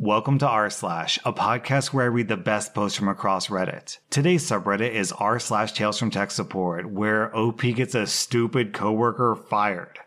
Welcome to r slash, a podcast where I read the best posts from across Reddit. Today's subreddit is r slash Tales from Tech Support, where OP gets a stupid coworker fired.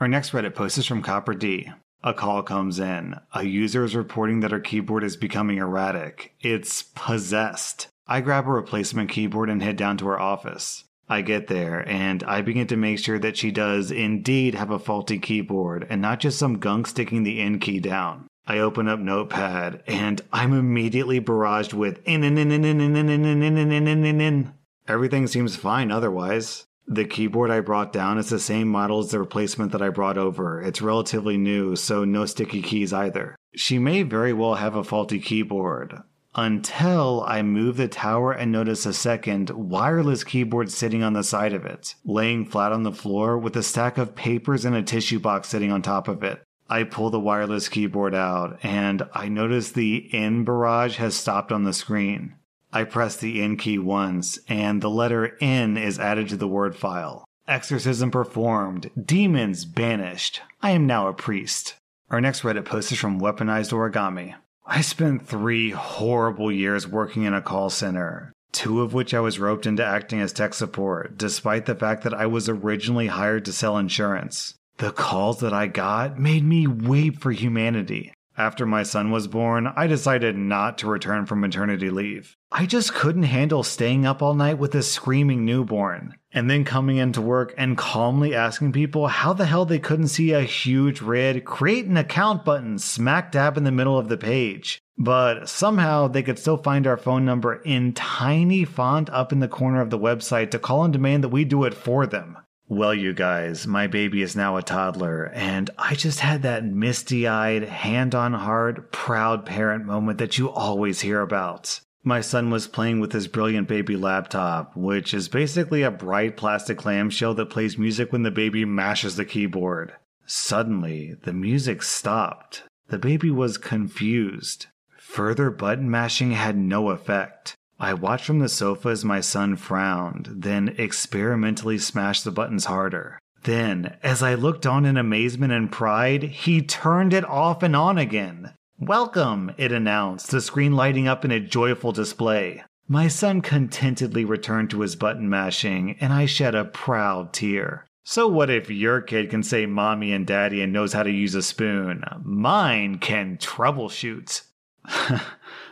Our next Reddit post is from Copper D. A call comes in. A user is reporting that her keyboard is becoming erratic. It's possessed. I grab a replacement keyboard and head down to her office. I get there and I begin to make sure that she does indeed have a faulty keyboard and not just some gunk sticking the N key down. I open up Notepad and I'm immediately barraged with in in in in in in in in in in in in in in. Everything seems fine otherwise. The keyboard I brought down is the same model as the replacement that I brought over. It's relatively new, so no sticky keys either. She may very well have a faulty keyboard. Until I move the tower and notice a second wireless keyboard sitting on the side of it, laying flat on the floor with a stack of papers and a tissue box sitting on top of it. I pull the wireless keyboard out and I notice the N barrage has stopped on the screen. I press the N key once and the letter N is added to the word file. Exorcism performed. Demons banished. I am now a priest. Our next Reddit post is from Weaponized Origami. I spent three horrible years working in a call center, two of which I was roped into acting as tech support, despite the fact that I was originally hired to sell insurance. The calls that I got made me weep for humanity. After my son was born, I decided not to return from maternity leave. I just couldn't handle staying up all night with a screaming newborn, and then coming into work and calmly asking people how the hell they couldn't see a huge red create an account button smack dab in the middle of the page. But somehow they could still find our phone number in tiny font up in the corner of the website to call and demand that we do it for them. Well, you guys, my baby is now a toddler, and I just had that misty eyed, hand on heart, proud parent moment that you always hear about. My son was playing with his brilliant baby laptop, which is basically a bright plastic clamshell that plays music when the baby mashes the keyboard. Suddenly, the music stopped. The baby was confused. Further button mashing had no effect. I watched from the sofa as my son frowned, then experimentally smashed the buttons harder. Then, as I looked on in amazement and pride, he turned it off and on again. Welcome, it announced, the screen lighting up in a joyful display. My son contentedly returned to his button mashing, and I shed a proud tear. So, what if your kid can say mommy and daddy and knows how to use a spoon? Mine can troubleshoot.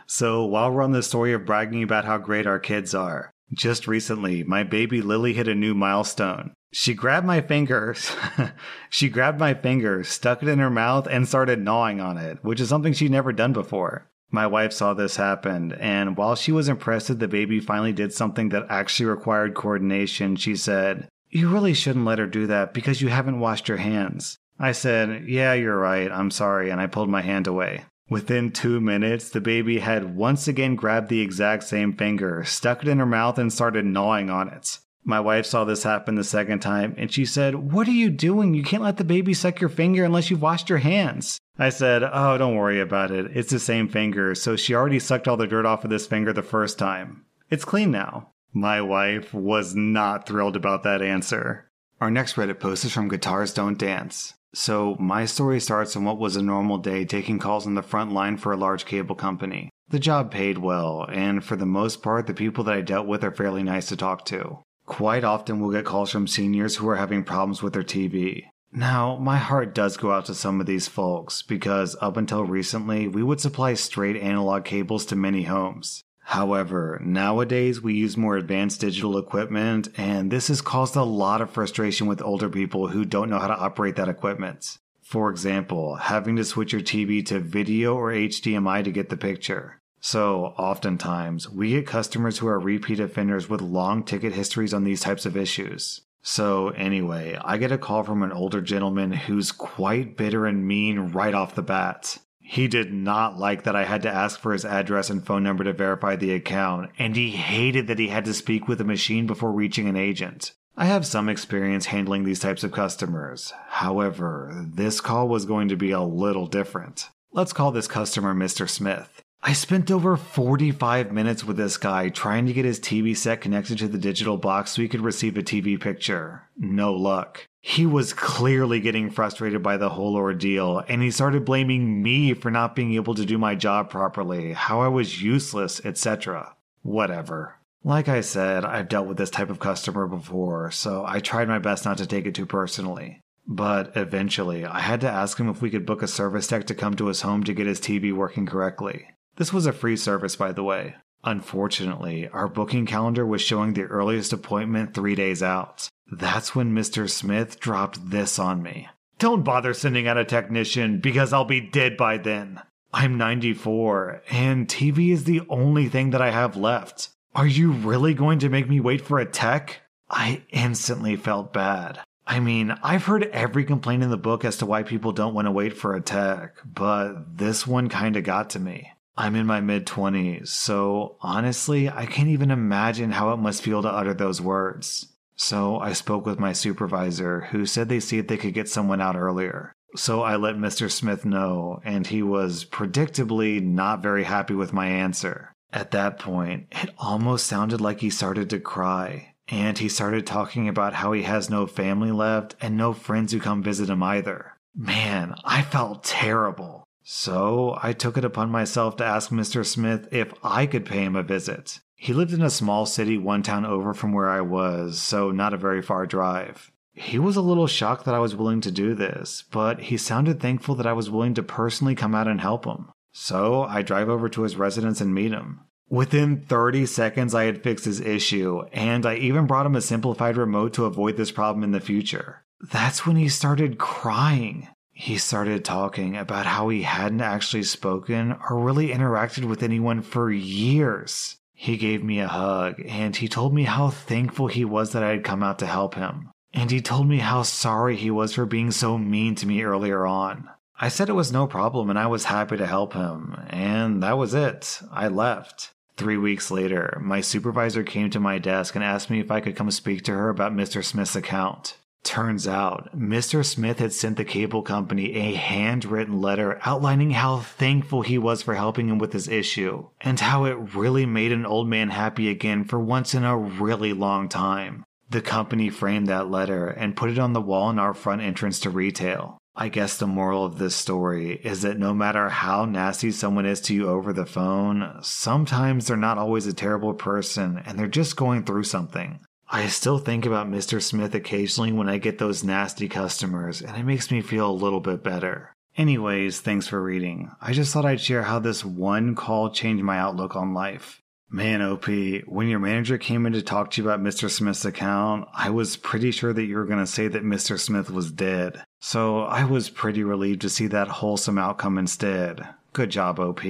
So while we're on the story of bragging about how great our kids are, just recently, my baby Lily hit a new milestone. She grabbed my finger, she grabbed my finger, stuck it in her mouth, and started gnawing on it, which is something she'd never done before. My wife saw this happen, and while she was impressed that the baby finally did something that actually required coordination, she said, You really shouldn't let her do that because you haven't washed your hands. I said, Yeah, you're right, I'm sorry, and I pulled my hand away. Within two minutes, the baby had once again grabbed the exact same finger, stuck it in her mouth, and started gnawing on it. My wife saw this happen the second time and she said, What are you doing? You can't let the baby suck your finger unless you've washed your hands. I said, Oh, don't worry about it. It's the same finger, so she already sucked all the dirt off of this finger the first time. It's clean now. My wife was not thrilled about that answer. Our next Reddit post is from Guitars Don't Dance. So, my story starts on what was a normal day taking calls on the front line for a large cable company. The job paid well, and for the most part, the people that I dealt with are fairly nice to talk to. Quite often, we'll get calls from seniors who are having problems with their TV. Now, my heart does go out to some of these folks because up until recently, we would supply straight analog cables to many homes. However, nowadays we use more advanced digital equipment, and this has caused a lot of frustration with older people who don't know how to operate that equipment. For example, having to switch your TV to video or HDMI to get the picture. So, oftentimes, we get customers who are repeat offenders with long ticket histories on these types of issues. So, anyway, I get a call from an older gentleman who's quite bitter and mean right off the bat. He did not like that I had to ask for his address and phone number to verify the account, and he hated that he had to speak with a machine before reaching an agent. I have some experience handling these types of customers. However, this call was going to be a little different. Let's call this customer Mr. Smith. I spent over 45 minutes with this guy trying to get his TV set connected to the digital box so he could receive a TV picture. No luck. He was clearly getting frustrated by the whole ordeal, and he started blaming me for not being able to do my job properly, how I was useless, etc. Whatever. Like I said, I've dealt with this type of customer before, so I tried my best not to take it too personally. But eventually, I had to ask him if we could book a service tech to come to his home to get his TV working correctly. This was a free service, by the way. Unfortunately, our booking calendar was showing the earliest appointment three days out. That's when Mr. Smith dropped this on me. Don't bother sending out a technician because I'll be dead by then. I'm 94 and TV is the only thing that I have left. Are you really going to make me wait for a tech? I instantly felt bad. I mean, I've heard every complaint in the book as to why people don't want to wait for a tech, but this one kinda got to me. I'm in my mid 20s, so honestly, I can't even imagine how it must feel to utter those words. So I spoke with my supervisor, who said they see if they could get someone out earlier. So I let Mr. Smith know, and he was predictably not very happy with my answer. At that point, it almost sounded like he started to cry, and he started talking about how he has no family left and no friends who come visit him either. Man, I felt terrible. So I took it upon myself to ask Mr. Smith if I could pay him a visit. He lived in a small city one town over from where I was, so not a very far drive. He was a little shocked that I was willing to do this, but he sounded thankful that I was willing to personally come out and help him. So I drive over to his residence and meet him. Within 30 seconds, I had fixed his issue, and I even brought him a simplified remote to avoid this problem in the future. That's when he started crying. He started talking about how he hadn't actually spoken or really interacted with anyone for years. He gave me a hug and he told me how thankful he was that I had come out to help him. And he told me how sorry he was for being so mean to me earlier on. I said it was no problem and I was happy to help him, and that was it. I left. Three weeks later, my supervisor came to my desk and asked me if I could come speak to her about Mr. Smith's account. Turns out, Mr. Smith had sent the cable company a handwritten letter outlining how thankful he was for helping him with his issue, and how it really made an old man happy again for once in a really long time. The company framed that letter and put it on the wall in our front entrance to retail. I guess the moral of this story is that no matter how nasty someone is to you over the phone, sometimes they're not always a terrible person and they're just going through something. I still think about Mr. Smith occasionally when I get those nasty customers, and it makes me feel a little bit better. Anyways, thanks for reading. I just thought I'd share how this one call changed my outlook on life. Man, OP, when your manager came in to talk to you about Mr. Smith's account, I was pretty sure that you were going to say that Mr. Smith was dead. So I was pretty relieved to see that wholesome outcome instead. Good job, OP.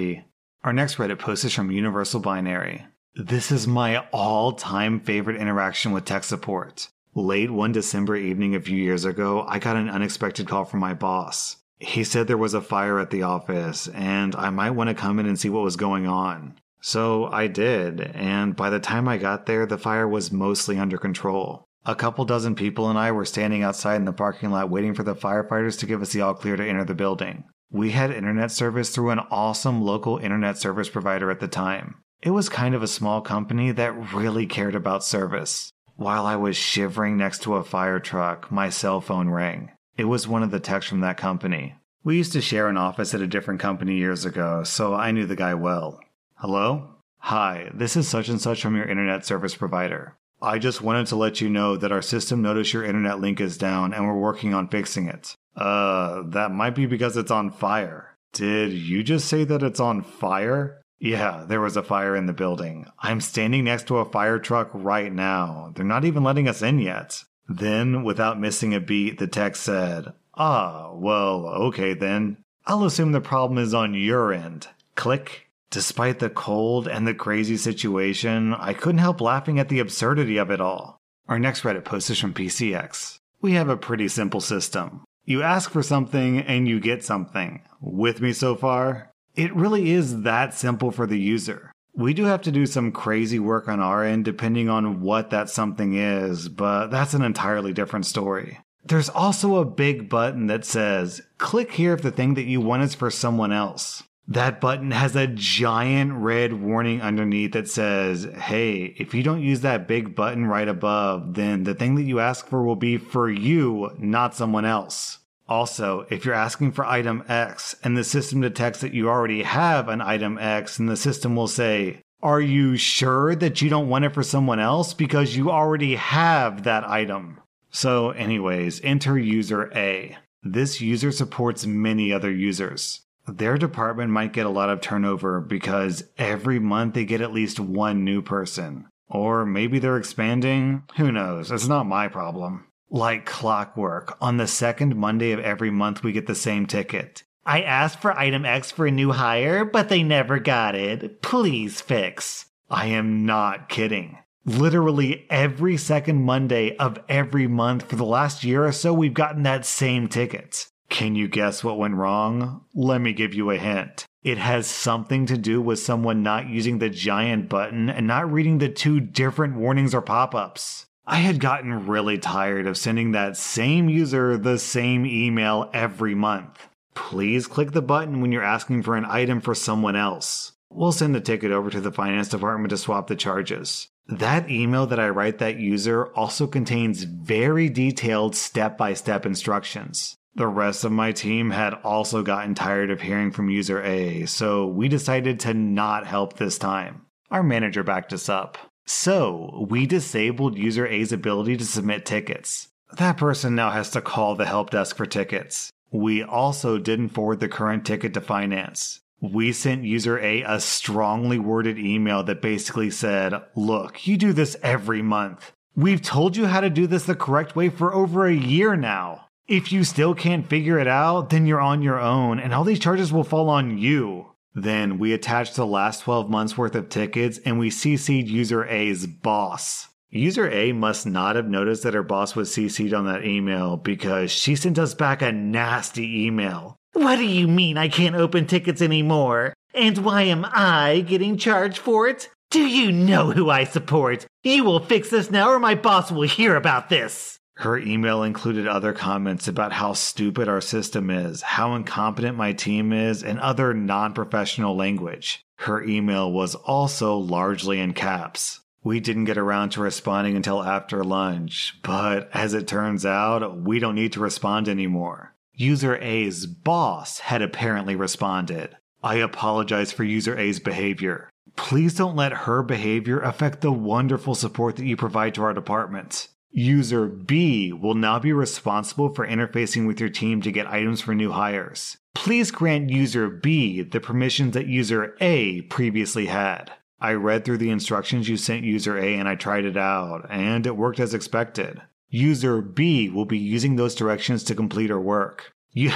Our next Reddit post is from Universal Binary. This is my all time favorite interaction with tech support. Late one December evening a few years ago, I got an unexpected call from my boss. He said there was a fire at the office and I might want to come in and see what was going on. So I did, and by the time I got there, the fire was mostly under control. A couple dozen people and I were standing outside in the parking lot waiting for the firefighters to give us the all clear to enter the building. We had internet service through an awesome local internet service provider at the time. It was kind of a small company that really cared about service. While I was shivering next to a fire truck, my cell phone rang. It was one of the techs from that company. We used to share an office at a different company years ago, so I knew the guy well. Hello? Hi, this is such and such from your internet service provider. I just wanted to let you know that our system noticed your internet link is down and we're working on fixing it. Uh, that might be because it's on fire. Did you just say that it's on fire? Yeah, there was a fire in the building. I'm standing next to a fire truck right now. They're not even letting us in yet. Then, without missing a beat, the tech said, Ah, well, okay then. I'll assume the problem is on your end. Click. Despite the cold and the crazy situation, I couldn't help laughing at the absurdity of it all. Our next Reddit post is from PCX. We have a pretty simple system. You ask for something and you get something. With me so far? It really is that simple for the user. We do have to do some crazy work on our end depending on what that something is, but that's an entirely different story. There's also a big button that says, click here if the thing that you want is for someone else. That button has a giant red warning underneath that says, hey, if you don't use that big button right above, then the thing that you ask for will be for you, not someone else. Also, if you're asking for item X and the system detects that you already have an item X, and the system will say, Are you sure that you don't want it for someone else? Because you already have that item. So, anyways, enter user A. This user supports many other users. Their department might get a lot of turnover because every month they get at least one new person. Or maybe they're expanding. Who knows? It's not my problem. Like clockwork, on the second Monday of every month, we get the same ticket. I asked for item X for a new hire, but they never got it. Please fix. I am not kidding. Literally every second Monday of every month for the last year or so, we've gotten that same ticket. Can you guess what went wrong? Let me give you a hint. It has something to do with someone not using the giant button and not reading the two different warnings or pop ups. I had gotten really tired of sending that same user the same email every month. Please click the button when you're asking for an item for someone else. We'll send the ticket over to the finance department to swap the charges. That email that I write that user also contains very detailed step by step instructions. The rest of my team had also gotten tired of hearing from user A, so we decided to not help this time. Our manager backed us up. So, we disabled user A's ability to submit tickets. That person now has to call the help desk for tickets. We also didn't forward the current ticket to finance. We sent user A a strongly worded email that basically said, Look, you do this every month. We've told you how to do this the correct way for over a year now. If you still can't figure it out, then you're on your own, and all these charges will fall on you. Then we attached the last 12 months worth of tickets and we CC'd user A's boss. User A must not have noticed that her boss was CC'd on that email because she sent us back a nasty email. What do you mean I can't open tickets anymore? And why am I getting charged for it? Do you know who I support? You will fix this now or my boss will hear about this. Her email included other comments about how stupid our system is, how incompetent my team is, and other non professional language. Her email was also largely in caps. We didn't get around to responding until after lunch, but as it turns out, we don't need to respond anymore. User A's boss had apparently responded. I apologize for user A's behavior. Please don't let her behavior affect the wonderful support that you provide to our department. User B will now be responsible for interfacing with your team to get items for new hires. Please grant user B the permissions that user A previously had. I read through the instructions you sent user A and I tried it out, and it worked as expected. User B will be using those directions to complete her work. You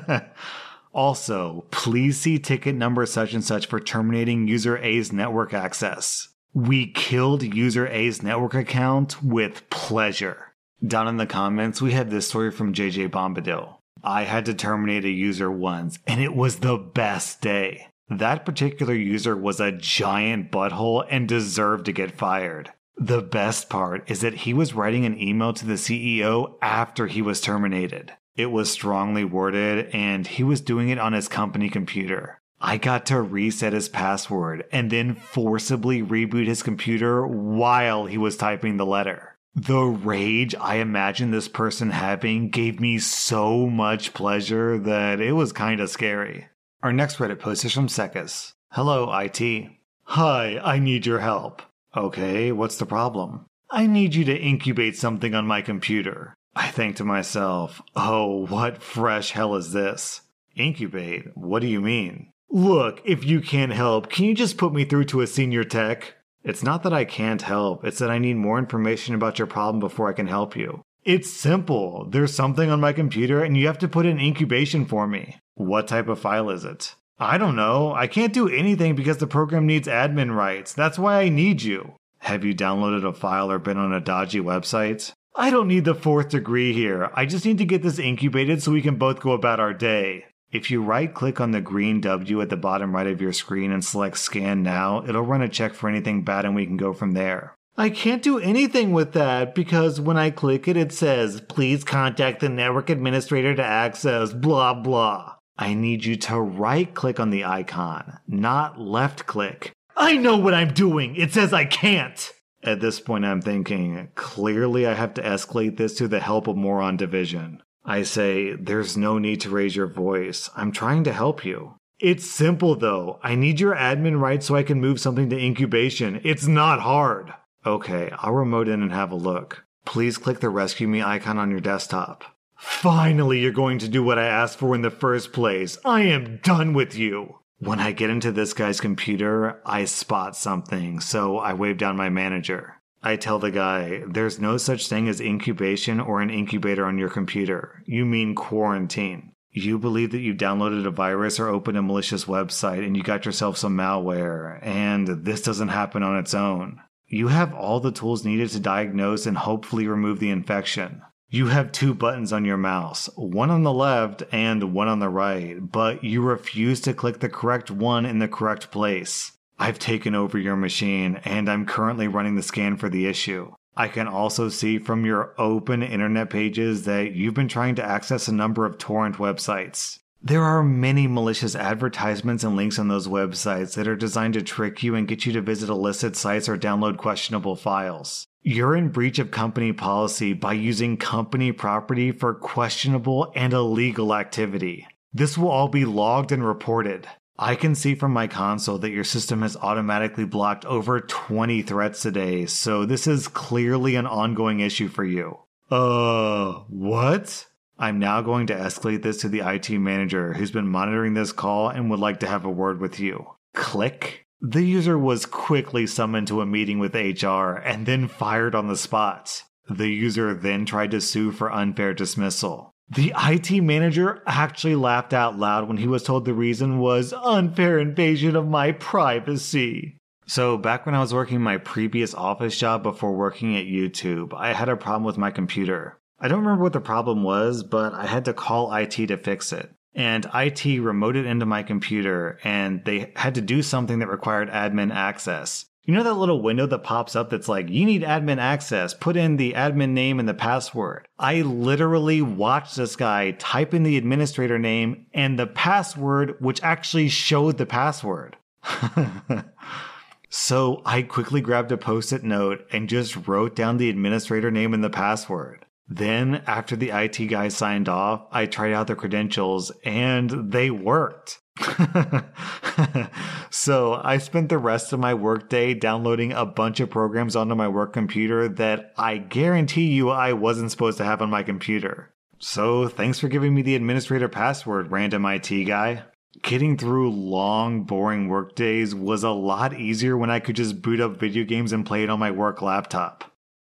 also, please see ticket number such and such for terminating user A's network access. We killed user A's network account with pleasure. Down in the comments, we had this story from JJ Bombadil. I had to terminate a user once, and it was the best day. That particular user was a giant butthole and deserved to get fired. The best part is that he was writing an email to the CEO after he was terminated. It was strongly worded, and he was doing it on his company computer. I got to reset his password and then forcibly reboot his computer while he was typing the letter. The rage I imagined this person having gave me so much pleasure that it was kind of scary. Our next Reddit post is from Sekas. Hello, IT. Hi, I need your help. Okay, what's the problem? I need you to incubate something on my computer. I think to myself, oh, what fresh hell is this? Incubate? What do you mean? Look, if you can't help, can you just put me through to a senior tech? It's not that I can't help, it's that I need more information about your problem before I can help you. It's simple. There's something on my computer and you have to put in incubation for me. What type of file is it? I don't know. I can't do anything because the program needs admin rights. That's why I need you. Have you downloaded a file or been on a dodgy website? I don't need the fourth degree here. I just need to get this incubated so we can both go about our day. If you right click on the green W at the bottom right of your screen and select Scan Now, it'll run a check for anything bad and we can go from there. I can't do anything with that because when I click it, it says, please contact the network administrator to access blah blah. I need you to right click on the icon, not left click. I know what I'm doing. It says I can't. At this point, I'm thinking, clearly I have to escalate this to the help of Moron Division. I say, there's no need to raise your voice. I'm trying to help you. It's simple though. I need your admin rights so I can move something to incubation. It's not hard. Okay, I'll remote in and have a look. Please click the rescue me icon on your desktop. Finally, you're going to do what I asked for in the first place. I am done with you. When I get into this guy's computer, I spot something, so I wave down my manager. I tell the guy, there's no such thing as incubation or an incubator on your computer. You mean quarantine. You believe that you downloaded a virus or opened a malicious website and you got yourself some malware, and this doesn't happen on its own. You have all the tools needed to diagnose and hopefully remove the infection. You have two buttons on your mouse, one on the left and one on the right, but you refuse to click the correct one in the correct place. I've taken over your machine and I'm currently running the scan for the issue. I can also see from your open internet pages that you've been trying to access a number of torrent websites. There are many malicious advertisements and links on those websites that are designed to trick you and get you to visit illicit sites or download questionable files. You're in breach of company policy by using company property for questionable and illegal activity. This will all be logged and reported. I can see from my console that your system has automatically blocked over 20 threats a day, so this is clearly an ongoing issue for you. Uh, what? I'm now going to escalate this to the IT manager who's been monitoring this call and would like to have a word with you. Click. The user was quickly summoned to a meeting with HR and then fired on the spot. The user then tried to sue for unfair dismissal. The IT manager actually laughed out loud when he was told the reason was unfair invasion of my privacy. So, back when I was working my previous office job before working at YouTube, I had a problem with my computer. I don't remember what the problem was, but I had to call IT to fix it and IT remoted into my computer and they had to do something that required admin access. You know that little window that pops up that's like, you need admin access, put in the admin name and the password. I literally watched this guy type in the administrator name and the password, which actually showed the password. so I quickly grabbed a post it note and just wrote down the administrator name and the password. Then, after the IT guy signed off, I tried out the credentials and they worked. so I spent the rest of my workday downloading a bunch of programs onto my work computer that I guarantee you I wasn't supposed to have on my computer. So thanks for giving me the administrator password, random IT guy. Getting through long, boring workdays was a lot easier when I could just boot up video games and play it on my work laptop.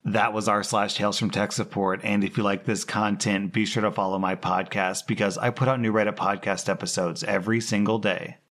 That was r slash Tales from Tech Support. And if you like this content, be sure to follow my podcast because I put out new Reddit podcast episodes every single day.